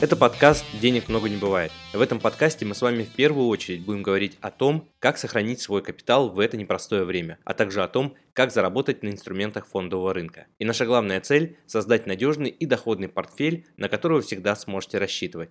Это подкаст «Денег много не бывает». В этом подкасте мы с вами в первую очередь будем говорить о том, как сохранить свой капитал в это непростое время, а также о том, как заработать на инструментах фондового рынка. И наша главная цель – создать надежный и доходный портфель, на который вы всегда сможете рассчитывать.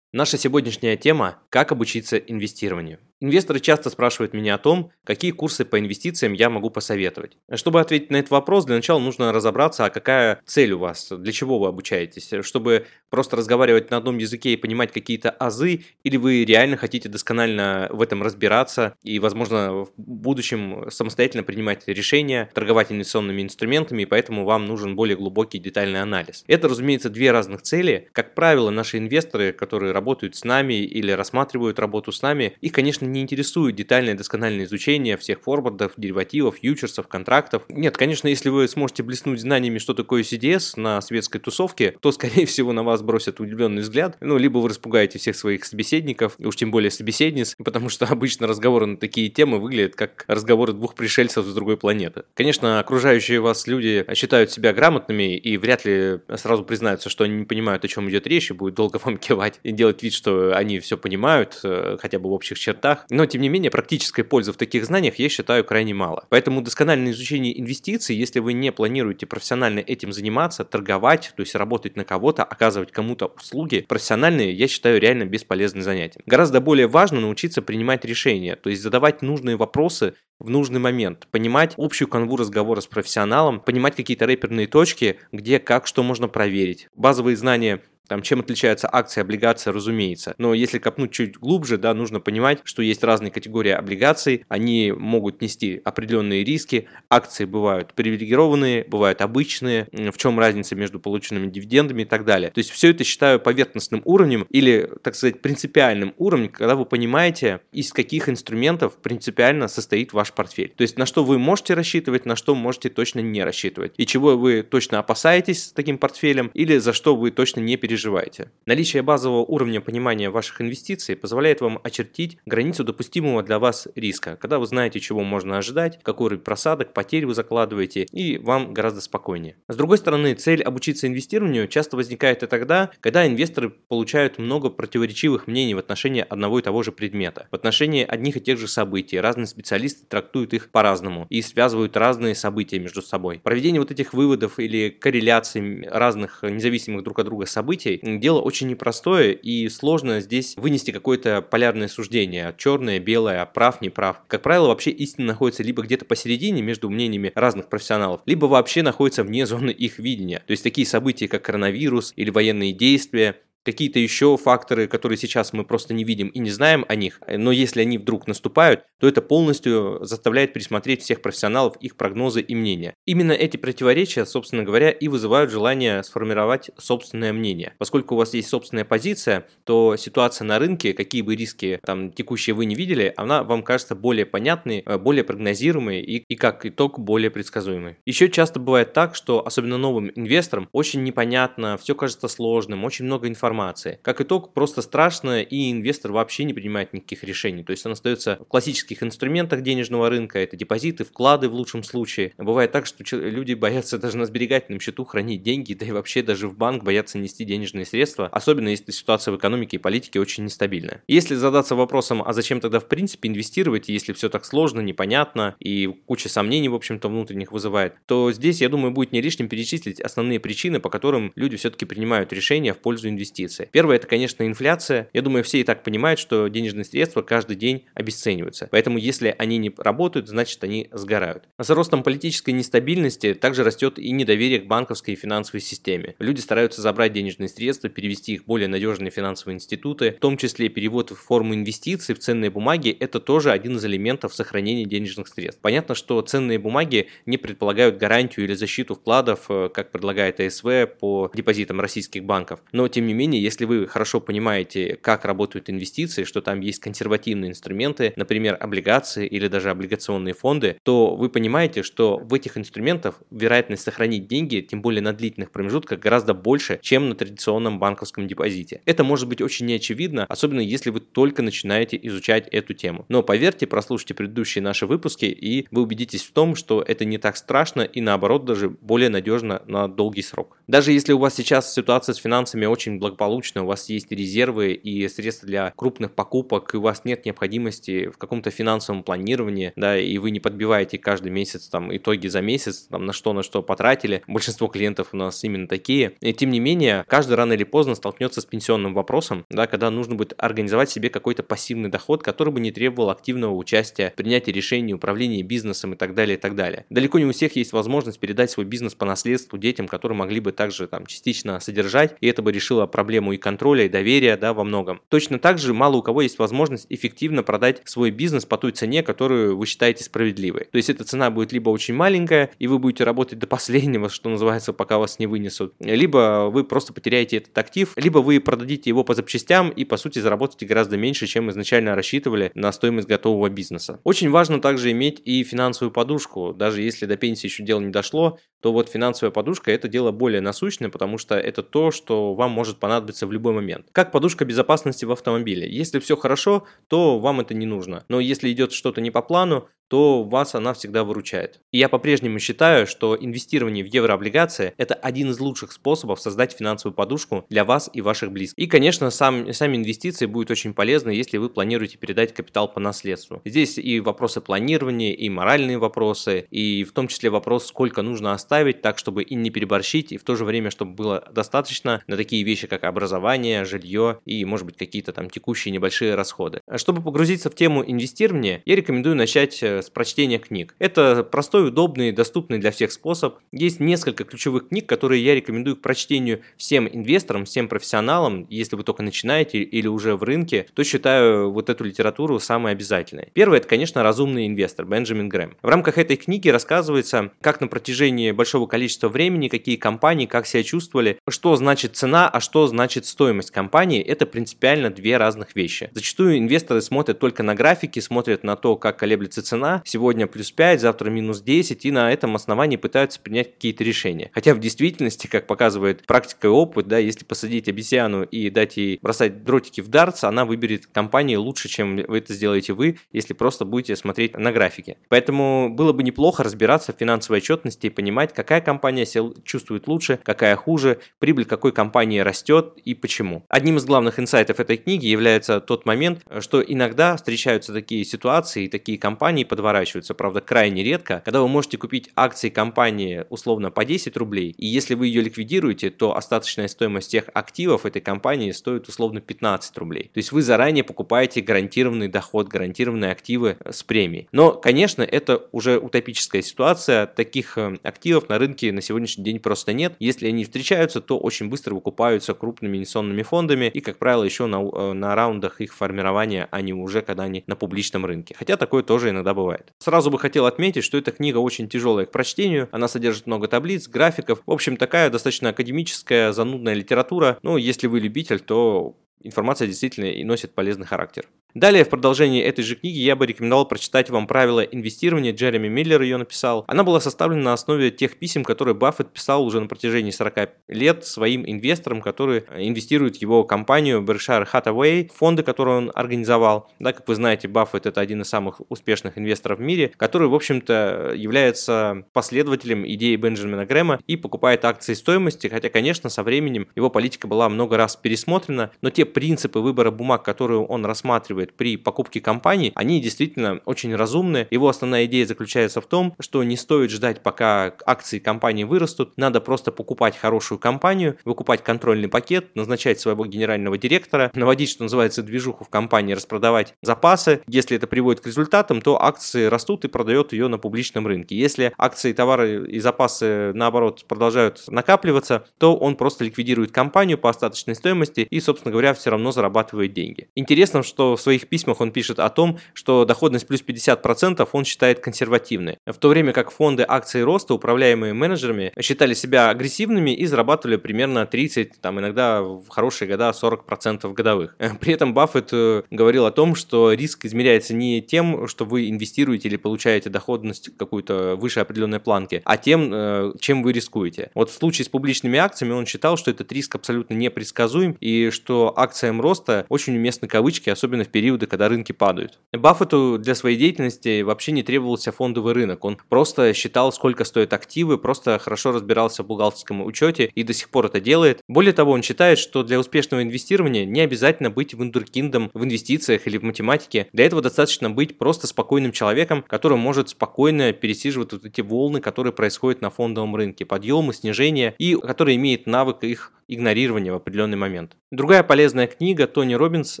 Наша сегодняшняя тема – как обучиться инвестированию. Инвесторы часто спрашивают меня о том, какие курсы по инвестициям я могу посоветовать. Чтобы ответить на этот вопрос, для начала нужно разобраться, а какая цель у вас, для чего вы обучаетесь. Чтобы просто разговаривать на одном языке и понимать какие-то азы, или вы реально хотите досконально в этом разбираться и, возможно, в будущем самостоятельно принимать решения, торговать инвестиционными инструментами, и поэтому вам нужен более глубокий детальный анализ. Это, разумеется, две разных цели. Как правило, наши инвесторы, которые работают с нами или рассматривают работу с нами, их, конечно, не интересует детальное доскональное изучение всех форвардов, деривативов, фьючерсов, контрактов. Нет, конечно, если вы сможете блеснуть знаниями, что такое CDS на светской тусовке, то, скорее всего, на вас бросят удивленный взгляд. Ну, либо вы распугаете всех своих собеседников, уж тем более собеседниц, потому что обычно разговоры на такие темы выглядят как разговоры двух пришельцев с другой планеты. Конечно, окружающие вас люди считают себя грамотными и вряд ли сразу признаются, что они не понимают, о чем идет речь, и будут долго вам кивать и делать вид, что они все понимают, э, хотя бы в общих чертах, но тем не менее практической пользы в таких знаниях я считаю крайне мало. Поэтому доскональное изучение инвестиций, если вы не планируете профессионально этим заниматься, торговать, то есть работать на кого-то, оказывать кому-то услуги, профессиональные, я считаю реально бесполезным занятием. Гораздо более важно научиться принимать решения, то есть задавать нужные вопросы в нужный момент, понимать общую канву разговора с профессионалом, понимать какие-то рэперные точки, где как что можно проверить. Базовые знания там, чем отличаются акции, облигации, разумеется. Но если копнуть чуть глубже, да, нужно понимать, что есть разные категории облигаций, они могут нести определенные риски. Акции бывают привилегированные, бывают обычные, в чем разница между полученными дивидендами и так далее. То есть все это считаю поверхностным уровнем или, так сказать, принципиальным уровнем, когда вы понимаете, из каких инструментов принципиально состоит ваш портфель. То есть на что вы можете рассчитывать, на что можете точно не рассчитывать. И чего вы точно опасаетесь с таким портфелем или за что вы точно не переживаете переживаете. Наличие базового уровня понимания ваших инвестиций позволяет вам очертить границу допустимого для вас риска, когда вы знаете, чего можно ожидать, какой уровень просадок, потерь вы закладываете, и вам гораздо спокойнее. С другой стороны, цель обучиться инвестированию часто возникает и тогда, когда инвесторы получают много противоречивых мнений в отношении одного и того же предмета, в отношении одних и тех же событий. Разные специалисты трактуют их по-разному и связывают разные события между собой. Проведение вот этих выводов или корреляций разных независимых друг от друга событий событий, дело очень непростое и сложно здесь вынести какое-то полярное суждение, черное, белое, прав, не прав. Как правило, вообще истина находится либо где-то посередине между мнениями разных профессионалов, либо вообще находится вне зоны их видения. То есть такие события, как коронавирус или военные действия, какие-то еще факторы, которые сейчас мы просто не видим и не знаем о них, но если они вдруг наступают, то это полностью заставляет пересмотреть всех профессионалов, их прогнозы и мнения. Именно эти противоречия, собственно говоря, и вызывают желание сформировать собственное мнение. Поскольку у вас есть собственная позиция, то ситуация на рынке, какие бы риски там текущие вы не видели, она вам кажется более понятной, э, более прогнозируемой и, и как итог более предсказуемой. Еще часто бывает так, что особенно новым инвесторам очень непонятно, все кажется сложным, очень много информации, информации. Как итог, просто страшно, и инвестор вообще не принимает никаких решений. То есть он остается в классических инструментах денежного рынка, это депозиты, вклады в лучшем случае. Бывает так, что люди боятся даже на сберегательном счету хранить деньги, да и вообще даже в банк боятся нести денежные средства, особенно если ситуация в экономике и политике очень нестабильная. Если задаться вопросом, а зачем тогда в принципе инвестировать, если все так сложно, непонятно и куча сомнений, в общем-то, внутренних вызывает, то здесь, я думаю, будет не лишним перечислить основные причины, по которым люди все-таки принимают решения в пользу инвестиций инвестиции. Первое – это, конечно, инфляция. Я думаю, все и так понимают, что денежные средства каждый день обесцениваются. Поэтому, если они не работают, значит, они сгорают. А с ростом политической нестабильности также растет и недоверие к банковской и финансовой системе. Люди стараются забрать денежные средства, перевести их в более надежные финансовые институты, в том числе перевод в форму инвестиций в ценные бумаги – это тоже один из элементов сохранения денежных средств. Понятно, что ценные бумаги не предполагают гарантию или защиту вкладов, э, как предлагает АСВ по депозитам российских банков. Но, тем не менее, менее, если вы хорошо понимаете, как работают инвестиции, что там есть консервативные инструменты, например, облигации или даже облигационные фонды, то вы понимаете, что в этих инструментах вероятность сохранить деньги, тем более на длительных промежутках, гораздо больше, чем на традиционном банковском депозите. Это может быть очень неочевидно, особенно если вы только начинаете изучать эту тему. Но поверьте, прослушайте предыдущие наши выпуски, и вы убедитесь в том, что это не так страшно и наоборот даже более надежно на долгий срок. Даже если у вас сейчас ситуация с финансами очень благополучная, у вас есть резервы и средства для крупных покупок, и у вас нет необходимости в каком-то финансовом планировании, да, и вы не подбиваете каждый месяц там итоги за месяц, там на что на что потратили. Большинство клиентов у нас именно такие. И тем не менее, каждый рано или поздно столкнется с пенсионным вопросом, да, когда нужно будет организовать себе какой-то пассивный доход, который бы не требовал активного участия, принятия решений, управления бизнесом и так далее, и так далее. Далеко не у всех есть возможность передать свой бизнес по наследству детям, которые могли бы также там частично содержать, и это бы решило проблему и контроля, и доверия, да, во многом. Точно так же мало у кого есть возможность эффективно продать свой бизнес по той цене, которую вы считаете справедливой. То есть эта цена будет либо очень маленькая, и вы будете работать до последнего, что называется, пока вас не вынесут, либо вы просто потеряете этот актив, либо вы продадите его по запчастям и, по сути, заработаете гораздо меньше, чем изначально рассчитывали на стоимость готового бизнеса. Очень важно также иметь и финансовую подушку. Даже если до пенсии еще дело не дошло, то вот финансовая подушка – это дело более насущное, потому что это то, что вам может понадобиться в любой момент. Как подушка безопасности в автомобиле. Если все хорошо, то вам это не нужно. Но если идет что-то не по плану, то вас она всегда выручает. И я по-прежнему считаю, что инвестирование в еврооблигации – это один из лучших способов создать финансовую подушку для вас и ваших близких. И, конечно, сам, сами инвестиции будут очень полезны, если вы планируете передать капитал по наследству. Здесь и вопросы планирования, и моральные вопросы, и в том числе вопрос, сколько нужно оставить, так, чтобы и не переборщить, и в то же время, чтобы было достаточно на такие вещи, как образование, жилье и, может быть, какие-то там текущие небольшие расходы. Чтобы погрузиться в тему инвестирования, я рекомендую начать э, с прочтения книг. Это простой, удобный, доступный для всех способ. Есть несколько ключевых книг, которые я рекомендую к прочтению всем инвесторам, всем профессионалам. Если вы только начинаете или уже в рынке, то считаю вот эту литературу самой обязательной. Первое, это, конечно, «Разумный инвестор» Бенджамин Грэм. В рамках этой книги рассказывается, как на протяжении большого количества времени, какие компании, как себя чувствовали, что значит цена, а что значит стоимость компании. Это принципиально две разных вещи. Зачастую инвесторы смотрят только на графики, смотрят на то, как колеблется цена, сегодня плюс 5, завтра минус 10, и на этом основании пытаются принять какие-то решения. Хотя в действительности, как показывает практика и опыт, да, если посадить обезьяну и дать ей бросать дротики в дартс, она выберет компании лучше, чем вы это сделаете вы, если просто будете смотреть на графике. Поэтому было бы неплохо разбираться в финансовой отчетности и понимать, какая компания себя чувствует лучше, какая хуже, прибыль какой компании растет и почему. Одним из главных инсайтов этой книги является тот момент, что иногда встречаются такие ситуации и такие компании под подворачиваются, правда, крайне редко, когда вы можете купить акции компании условно по 10 рублей, и если вы ее ликвидируете, то остаточная стоимость тех активов этой компании стоит условно 15 рублей. То есть вы заранее покупаете гарантированный доход, гарантированные активы э, с премией. Но, конечно, это уже утопическая ситуация, таких э, активов на рынке на сегодняшний день просто нет. Если они встречаются, то очень быстро выкупаются крупными инвестиционными фондами и, как правило, еще на, э, на раундах их формирования, а не уже когда они на публичном рынке. Хотя такое тоже иногда бывает бывает. Сразу бы хотел отметить, что эта книга очень тяжелая к прочтению, она содержит много таблиц, графиков, в общем, такая достаточно академическая, занудная литература, но если вы любитель, то информация действительно и носит полезный характер. Далее, в продолжении этой же книги я бы рекомендовал прочитать вам правила инвестирования. Джереми Миллер ее написал. Она была составлена на основе тех писем, которые Баффет писал уже на протяжении 40 лет своим инвесторам, которые инвестируют в его компанию Berkshire Hathaway, фонды, которые он организовал. Да, как вы знаете, Баффет это один из самых успешных инвесторов в мире, который, в общем-то, является последователем идеи Бенджамина Грэма и покупает акции стоимости, хотя, конечно, со временем его политика была много раз пересмотрена, но те принципы выбора бумаг, которые он рассматривает рассматривает при покупке компании, они действительно очень разумны. Его основная идея заключается в том, что не стоит ждать, пока акции компании вырастут, надо просто покупать хорошую компанию, выкупать контрольный пакет, назначать своего генерального директора, наводить, что называется, движуху в компании, распродавать запасы. Если это приводит к результатам, то акции растут и продает ее на публичном рынке. Если акции, товары и запасы, наоборот, продолжают накапливаться, то он просто ликвидирует компанию по остаточной стоимости и, собственно говоря, все равно зарабатывает деньги. Интересно, что в своих письмах он пишет о том, что доходность плюс 50% он считает консервативной, в то время как фонды акций роста, управляемые менеджерами, считали себя агрессивными и зарабатывали примерно 30, там иногда в хорошие года 40% годовых. При этом Баффет э, говорил о том, что риск измеряется не тем, что вы инвестируете или получаете доходность какую-то выше определенной планки, а тем, э, чем вы рискуете. Вот в случае с публичными акциями он считал, что этот риск абсолютно непредсказуем и что акциям роста очень уместны кавычки, особенно в периоды, когда рынки падают. Баффету для своей деятельности вообще не требовался фондовый рынок. Он просто считал, сколько стоят активы, просто хорошо разбирался в бухгалтерском учете и до сих пор это делает. Более того, он считает, что для успешного инвестирования не обязательно быть вундеркиндом в инвестициях или в математике. Для этого достаточно быть просто спокойным человеком, который может спокойно пересиживать вот эти волны, которые происходят на фондовом рынке, подъемы, снижения, и который имеет навык их игнорирования в определенный момент. Другая полезная книга Тони Робинс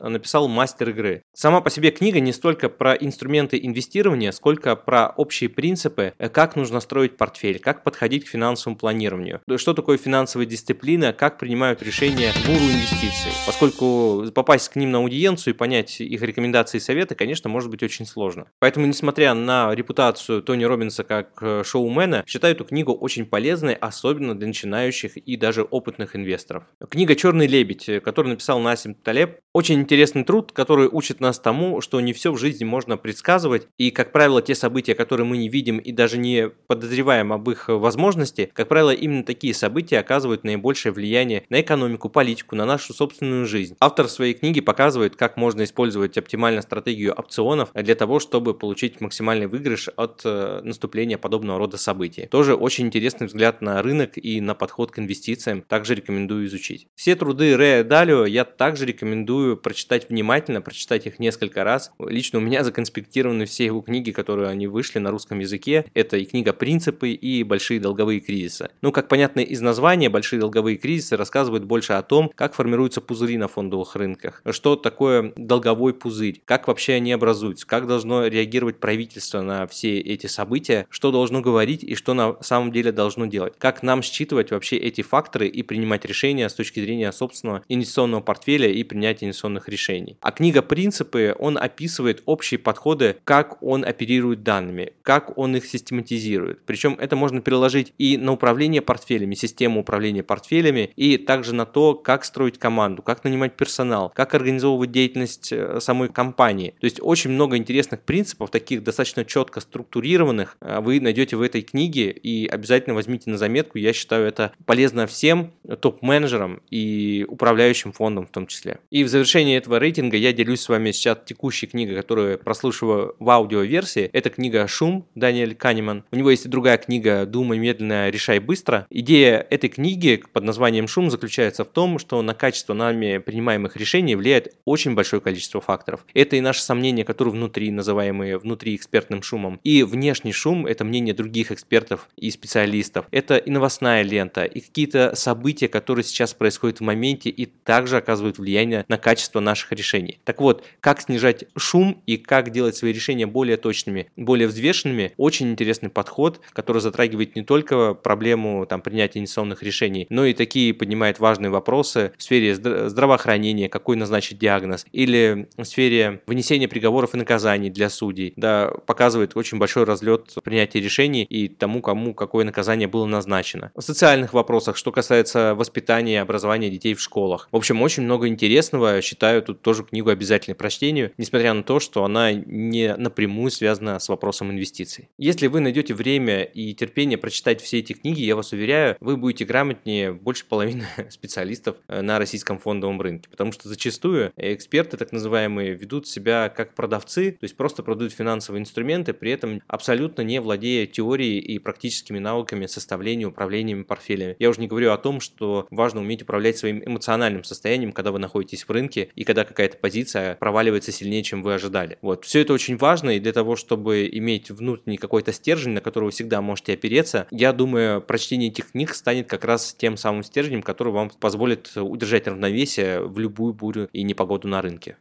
написал «Мастер игры». Сама по себе книга не столько про инструменты инвестирования, сколько про общие принципы, э, как нужно строить портфель, как подходить к финансовому планированию, что такое финансовая дисциплина, как принимают решения гуру инвестиций. Поскольку попасть к ним на аудиенцию и понять их рекомендации и советы, конечно, может быть очень сложно. Поэтому, несмотря на репутацию Тони Робинса как э, шоумена, считаю эту книгу очень полезной, особенно для начинающих и даже опытных инвесторов. Книга «Черный лебедь» который написал Насим Талеб. Очень интересный труд, который учит нас тому, что не все в жизни можно предсказывать, и, как правило, те события, которые мы не видим и даже не подозреваем об их возможности, как правило, именно такие события оказывают наибольшее влияние на экономику, политику, на нашу собственную жизнь. Автор своей книги показывает, как можно использовать оптимально стратегию опционов для того, чтобы получить максимальный выигрыш от э, наступления подобного рода событий. Тоже очень интересный взгляд на рынок и на подход к инвестициям, также рекомендую изучить. Все труды Рэя Далио я также рекомендую прочитать внимательно, прочитать их несколько раз. Лично у меня законспектированы все его книги, которые они вышли на русском языке. Это и книга «Принципы», и «Большие долговые кризисы». Ну, как понятно из названия, «Большие долговые кризисы» рассказывают больше о том, как формируются пузыри на фондовых рынках, что такое долговой пузырь, как вообще они образуются, как должно реагировать правительство на все эти события, что должно говорить и что на самом деле должно делать, как нам считывать вообще эти факторы и принимать решения с точки зрения собственного инвестиционного портфеля и принятия инвестиционных решений. А книга «Принципы», он описывает общие подходы, как он оперирует данными, как он их систематизирует. Причем это можно переложить и на управление портфелями, систему управления портфелями, и также на то, как строить команду, как нанимать персонал, как организовывать деятельность э, самой компании. То есть очень много интересных принципов, таких достаточно четко структурированных, э, вы найдете в этой книге и обязательно возьмите на заметку. Я считаю это полезно всем топ-менеджерам и управляющим фондом в том числе. И в завершении этого рейтинга я делюсь с вами сейчас текущей книгой, которую прослушиваю в аудиоверсии. Это книга «Шум» Даниэль Канеман. У него есть и другая книга «Думай медленно, решай быстро». Идея этой книги под названием «Шум» заключается в том, что на качество нами принимаемых решений влияет очень большое количество факторов. Это и наши сомнения, которые внутри, называемые внутри экспертным шумом, и внешний шум – это мнение других экспертов и специалистов. Это и новостная лента, и какие-то события, которые сейчас происходят в моменте, и также оказывают влияние на качество наших решений. Так вот, как снижать шум и как делать свои решения более точными, более взвешенными, очень интересный подход, который затрагивает не только проблему там, принятия инвестиционных решений, но и такие поднимает важные вопросы в сфере здравоохранения, какой назначить диагноз, или в сфере вынесения приговоров и наказаний для судей. Да, показывает очень большой разлет принятия решений и тому, кому какое наказание было назначено. В социальных вопросах, что касается воспитания и образования детей в школах. В общем, очень много интересного. Считаю тут тоже книгу обязательной прочтению, несмотря на то, что она не напрямую связана с вопросом инвестиций. Если вы найдете время и терпение прочитать все эти книги, я вас уверяю, вы будете грамотнее больше половины специалистов э, на российском фондовом рынке. Потому что зачастую эксперты, так называемые, ведут себя как продавцы, то есть просто продают финансовые инструменты, при этом абсолютно не владея теорией и практическими навыками составления, управлением портфелями. Я уже не говорю о том, что важно уметь управлять своим эмоциональным состоянием, когда вы находитесь в рынке и когда какая-то позиция проваливается сильнее, чем вы ожидали. Вот. Все это очень важно, и для того, чтобы иметь внутренний какой-то стержень, на который вы всегда можете опереться, я думаю, прочтение этих книг станет как раз тем самым стержнем, который вам позволит удержать равновесие в любую бурю и непогоду на рынке.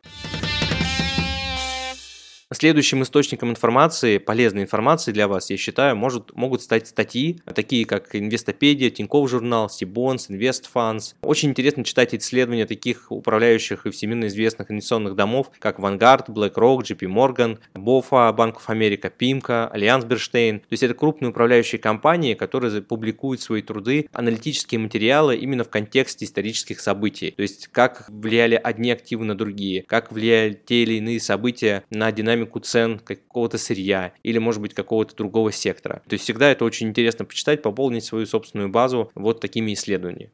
Следующим источником информации, полезной информации для вас, я считаю, может, могут стать статьи, такие как Investopedia, Тинькофф журнал, Cbonds, Investfunds. Очень интересно читать исследования таких управляющих и всемирно известных инвестиционных домов, как Vanguard, BlackRock, JP Morgan, BOFA, Bank of America, PIMCO, AllianceBernstein. То есть это крупные управляющие компании, которые публикуют свои труды, аналитические материалы именно в контексте исторических событий. То есть как влияли одни активы на другие, как влияли те или иные события на динамику динамику цен какого-то сырья или, может быть, какого-то другого сектора. То есть всегда это очень интересно почитать, пополнить свою собственную базу вот такими исследованиями.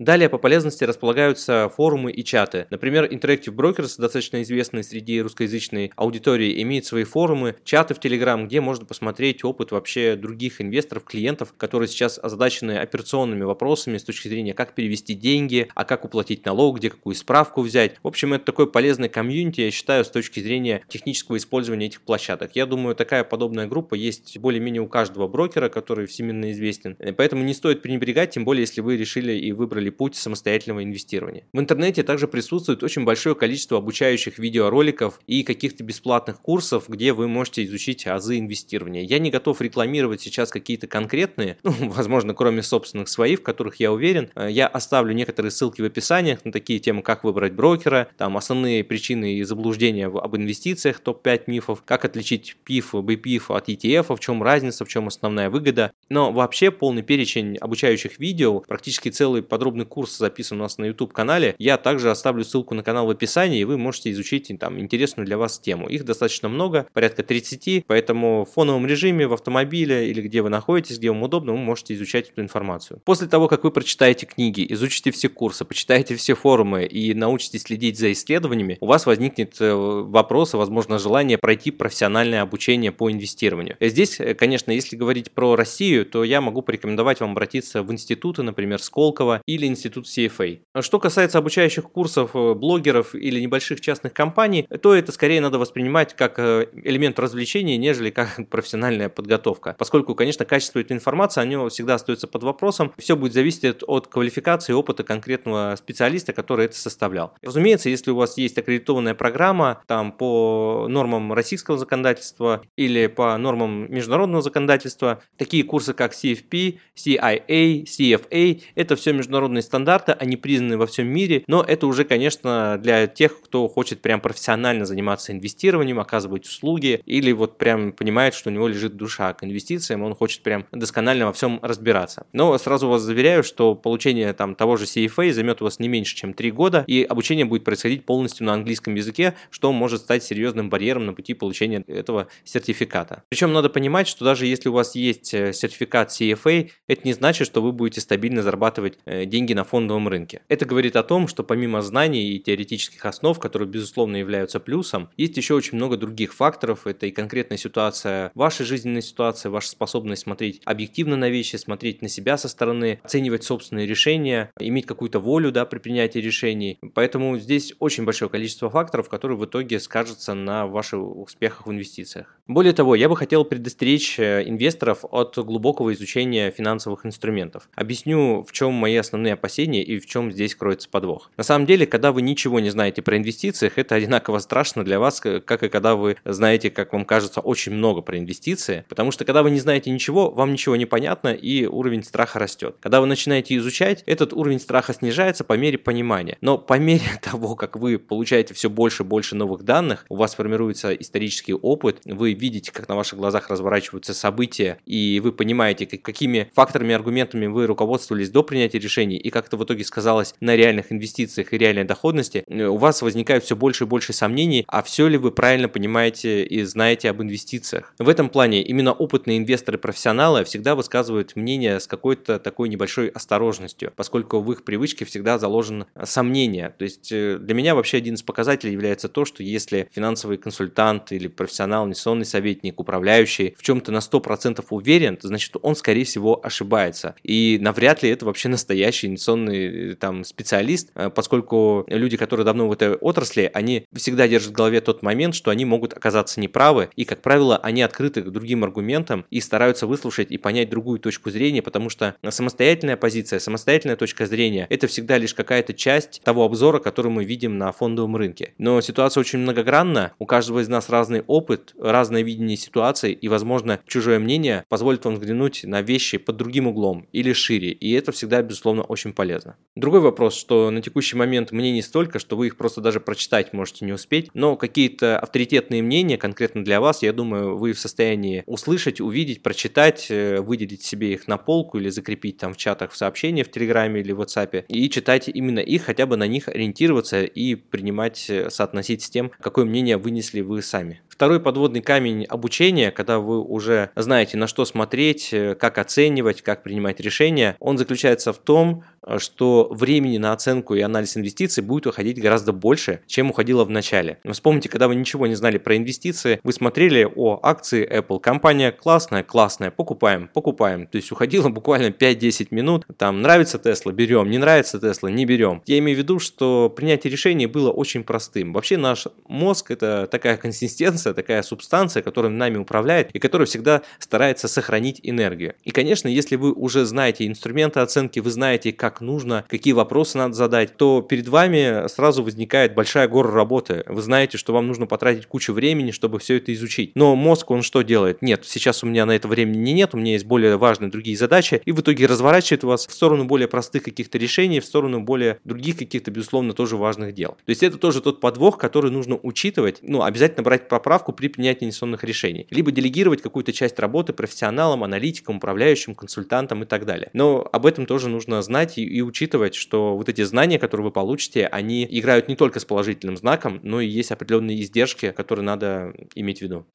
Далее по полезности располагаются форумы и чаты. Например, Interactive Brokers, достаточно известный среди русскоязычной аудитории, имеет свои форумы, чаты в Telegram, где можно посмотреть опыт вообще других инвесторов, клиентов, которые сейчас озадачены операционными вопросами с точки зрения, как перевести деньги, а как уплатить налог, где какую справку взять. В общем, это такой полезный комьюнити, я считаю, с точки зрения технического использования этих площадок. Я думаю, такая подобная группа есть более-менее у каждого брокера, который всемирно известен. Поэтому не стоит пренебрегать, тем более, если вы решили и выбрали выбрали путь самостоятельного инвестирования. В интернете также присутствует очень большое количество обучающих видеороликов и каких-то бесплатных курсов, где вы можете изучить азы инвестирования. Я не готов рекламировать сейчас какие-то конкретные, ну, возможно, кроме собственных своих, в которых я уверен. Э, я оставлю некоторые ссылки в описаниях на такие темы, как выбрать брокера, там основные причины и заблуждения об инвестициях, топ-5 мифов, как отличить ПИФ, БПИФ от ETF, в чем разница, в чем основная выгода. Но вообще полный перечень обучающих видео, практически целый подробный подробный курс записан у нас на YouTube-канале. Я также оставлю ссылку на канал в описании, и вы можете изучить там интересную для вас тему. Их достаточно много, порядка 30, поэтому в фоновом режиме, в автомобиле или где вы находитесь, где вам удобно, вы можете изучать эту информацию. После того, как вы прочитаете книги, изучите все курсы, почитаете все форумы и научитесь следить за исследованиями, у вас возникнет э, вопрос и, возможно, желание пройти профессиональное обучение по инвестированию. Здесь, э, конечно, если говорить про Россию, то я могу порекомендовать вам обратиться в институты, например, Сколково или или институт CFA. Что касается обучающих курсов э, блогеров или небольших частных компаний, то это скорее надо воспринимать как э, элемент развлечения, нежели как профессиональная подготовка. Поскольку, конечно, качество этой информации, оно всегда остается под вопросом. Все будет зависеть от квалификации и опыта конкретного специалиста, который это составлял. Разумеется, если у вас есть аккредитованная программа там по нормам российского законодательства или по нормам международного законодательства, такие курсы, как CFP, CIA, CFA, это все международные международные стандарты, они признаны во всем мире, но это уже, конечно, для тех, кто хочет прям профессионально заниматься инвестированием, оказывать услуги, или вот прям понимает, что у него лежит душа к инвестициям, он хочет прям досконально во всем разбираться. Но сразу вас заверяю, что получение там того же CFA займет у вас не меньше, чем 3 года, и обучение будет происходить полностью на английском языке, что может стать серьезным барьером на пути получения этого сертификата. Причем надо понимать, что даже если у вас есть э, сертификат CFA, это не значит, что вы будете стабильно зарабатывать э, деньги на фондовом рынке. Это говорит о том, что помимо знаний и теоретических основ, которые, безусловно, являются плюсом, есть еще очень много других факторов. Это и конкретная ситуация, ваша жизненная ситуация, ваша способность смотреть объективно на вещи, смотреть на себя со стороны, оценивать собственные решения, иметь какую-то волю да, при принятии решений. Поэтому здесь очень большое количество факторов, которые в итоге скажутся на ваших успехах в инвестициях. Более того, я бы хотел предостеречь э, инвесторов от глубокого изучения финансовых инструментов. Объясню, в чем мои основные опасения и в чем здесь кроется подвох. На самом деле, когда вы ничего не знаете про инвестициях, это одинаково страшно для вас, как и когда вы знаете, как вам кажется, очень много про инвестиции, потому что когда вы не знаете ничего, вам ничего не понятно и уровень страха растет. Когда вы начинаете изучать, этот уровень страха снижается по мере понимания. Но по мере того, как вы получаете все больше и больше новых данных, у вас формируется исторический опыт, вы видите, как на ваших глазах разворачиваются события, и вы понимаете, какими факторами и аргументами вы руководствовались до принятия решений, и как-то в итоге сказалось на реальных инвестициях и реальной доходности, э, у вас возникает все больше и больше сомнений, а все ли вы правильно понимаете и знаете об инвестициях. В этом плане именно опытные инвесторы-профессионалы всегда высказывают мнение с какой-то такой небольшой осторожностью, поскольку в их привычке всегда заложено сомнение. То есть э, для меня вообще один из показателей является то, что если финансовый консультант или профессионал, инвестиционный советник, управляющий в чем-то на 100% уверен, значит он, скорее всего, ошибается. И навряд ли это вообще настоящий настоящий инвестиционный там специалист, поскольку люди, которые давно в этой отрасли, они всегда держат в голове тот момент, что они могут оказаться неправы, и, как правило, они открыты к другим аргументам и стараются выслушать и понять другую точку зрения, потому что самостоятельная позиция, самостоятельная точка зрения – это всегда лишь какая-то часть того обзора, который мы видим на фондовом рынке. Но ситуация очень многогранна, у каждого из нас разный опыт, разное видение ситуации, и, возможно, чужое мнение позволит вам взглянуть на вещи под другим углом или шире, и это всегда, безусловно, очень полезно. Другой вопрос, что на текущий момент мнений столько, что вы их просто даже прочитать можете не успеть, но какие-то авторитетные мнения конкретно для вас, я думаю, вы в состоянии услышать, увидеть, прочитать, э, выделить себе их на полку или закрепить там в чатах, в сообщениях в Телеграме или в WhatsApp и читать именно их, хотя бы на них ориентироваться и принимать, э, соотносить с тем, какое мнение вынесли вы сами. Второй подводный камень обучения, когда вы уже знаете, на что смотреть, э, как оценивать, как принимать решения, он заключается в том, что времени на оценку и анализ инвестиций будет уходить гораздо больше, чем уходило в начале. Вспомните, когда вы ничего не знали про инвестиции, вы смотрели, о, акции Apple, компания классная, классная, покупаем, покупаем. То есть уходило буквально 5-10 минут, там нравится Tesla, берем, не нравится Tesla, не берем. Я имею в виду, что принятие решений было очень простым. Вообще наш мозг это такая консистенция, такая субстанция, которая нами управляет и которая всегда старается сохранить энергию. И, конечно, если вы уже знаете инструменты оценки, вы знаете, как нужно, какие вопросы надо задать, то перед вами сразу возникает большая гора работы. Вы знаете, что вам нужно потратить кучу времени, чтобы все это изучить. Но мозг, он что делает? Нет, сейчас у меня на это времени нет, у меня есть более важные другие задачи, и в итоге разворачивает вас в сторону более простых каких-то решений, в сторону более других каких-то, безусловно, тоже важных дел. То есть это тоже тот подвох, который нужно учитывать, ну, обязательно брать поправку при принятии инвестиционных решений, либо делегировать какую-то часть работы профессионалам, аналитикам, управляющим, консультантам и так далее. Но об этом тоже нужно знать и, и учитывать, что вот эти знания, которые вы получите, они играют не только с положительным знаком, но и есть определенные издержки, которые надо иметь в виду.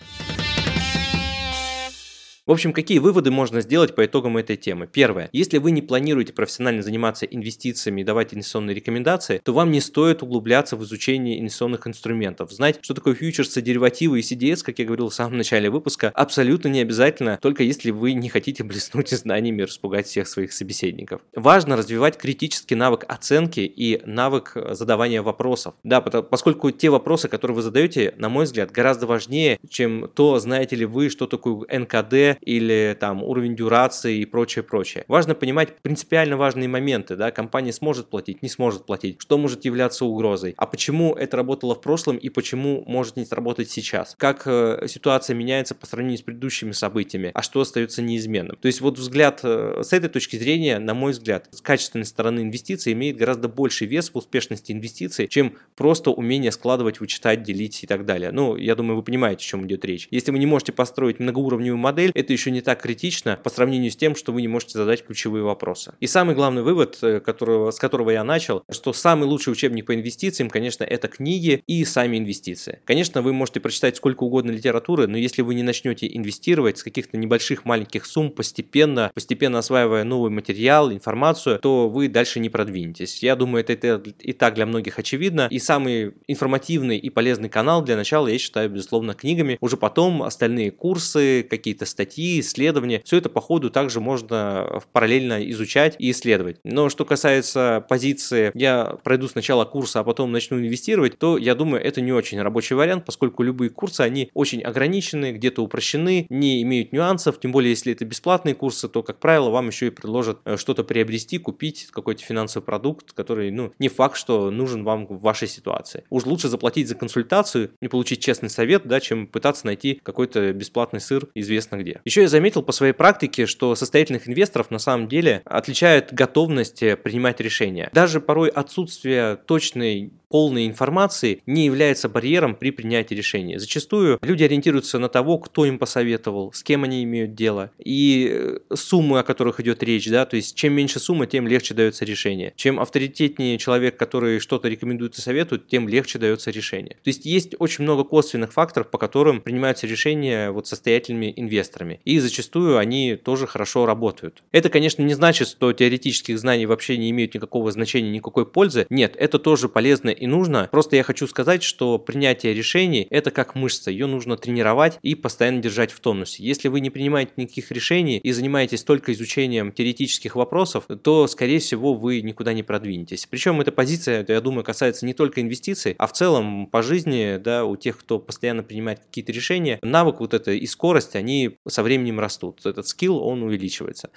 В общем, какие выводы можно сделать по итогам этой темы? Первое. Если вы не планируете профессионально заниматься инвестициями и давать инвестиционные рекомендации, то вам не стоит углубляться в изучение инвестиционных инструментов. Знать, что такое фьючерсы, деривативы и CDS, как я говорил в самом начале выпуска, абсолютно не обязательно, только если вы не хотите блеснуть знаниями и распугать всех своих собеседников. Важно развивать критический навык оценки и навык задавания вопросов. Да, поскольку те вопросы, которые вы задаете, на мой взгляд, гораздо важнее, чем то, знаете ли вы, что такое НКД, или там уровень дюрации и прочее, прочее. Важно понимать принципиально важные моменты, да, компания сможет платить, не сможет платить, что может являться угрозой, а почему это работало в прошлом и почему может не сработать сейчас, как э, ситуация меняется по сравнению с предыдущими событиями, а что остается неизменным. То есть вот взгляд э, с этой точки зрения, на мой взгляд, с качественной стороны инвестиций имеет гораздо больший вес в успешности инвестиций, чем просто умение складывать, вычитать, делить и так далее. Ну, я думаю, вы понимаете, о чем идет речь. Если вы не можете построить многоуровневую модель, это еще не так критично по сравнению с тем, что вы не можете задать ключевые вопросы. И самый главный вывод, э, которого, с которого я начал, что самый лучший учебник по инвестициям, конечно, это книги и сами инвестиции. Конечно, вы можете прочитать сколько угодно литературы, но если вы не начнете инвестировать с каких-то небольших маленьких сумм постепенно, постепенно осваивая новый материал, информацию, то вы дальше не продвинетесь. Я думаю, это, это и так для многих очевидно. И самый информативный и полезный канал для начала, я считаю, безусловно, книгами. Уже потом остальные курсы, какие-то статьи, статьи, исследования. Все это по ходу также можно параллельно изучать и исследовать. Но что касается позиции, я пройду сначала курсы, а потом начну инвестировать, то я думаю, это не очень рабочий вариант, поскольку любые курсы, они очень ограничены, где-то упрощены, не имеют нюансов, тем более, если это бесплатные курсы, то, как правило, вам еще и предложат э, что-то приобрести, купить какой-то финансовый продукт, который, ну, не факт, что нужен вам в вашей ситуации. Уж лучше заплатить за консультацию и получить честный совет, да, чем пытаться найти какой-то бесплатный сыр известно где. Еще я заметил по своей практике, что состоятельных инвесторов на самом деле отличает готовность принимать решения. Даже порой отсутствие точной полной информации не является барьером при принятии решения. Зачастую люди ориентируются на того, кто им посоветовал, с кем они имеют дело, и э, суммы, о которых идет речь, да, то есть чем меньше суммы, тем легче дается решение. Чем авторитетнее человек, который что-то рекомендует и советует, тем легче дается решение. То есть есть очень много косвенных факторов, по которым принимаются решения вот состоятельными инвесторами, и зачастую они тоже хорошо работают. Это, конечно, не значит, что теоретических знаний вообще не имеют никакого значения, никакой пользы. Нет, это тоже полезно и нужно. Просто я хочу сказать, что принятие решений – это как мышца, ее нужно тренировать и постоянно держать в тонусе. Если вы не принимаете никаких решений и занимаетесь только изучением теоретических вопросов, то, скорее всего, вы никуда не продвинетесь. Причем эта позиция, я думаю, касается не только инвестиций, а в целом по жизни, да, у тех, кто постоянно принимает какие-то решения, навык вот это и скорость, они со временем растут. Этот скилл, он увеличивается.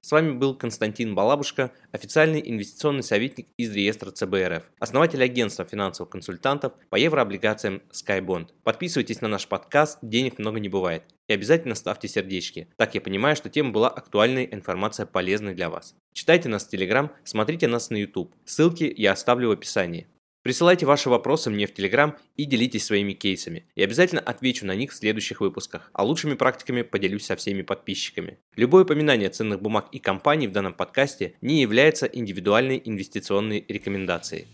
С вами был Константин Балабушка, официальный инвестиционный советник из реестра ЦБРФ, основатель агентства финансовых консультантов по еврооблигациям SkyBond. Подписывайтесь на наш подкаст «Денег много не бывает» и обязательно ставьте сердечки. Так я понимаю, что тема была актуальной, информация полезной для вас. Читайте нас в Telegram, смотрите нас на YouTube. Ссылки я оставлю в описании. Присылайте ваши вопросы мне в Телеграм и делитесь своими кейсами. Я обязательно отвечу на них в следующих выпусках, а лучшими практиками поделюсь со всеми подписчиками. Любое упоминание ценных бумаг и компаний в данном подкасте не является индивидуальной инвестиционной рекомендацией.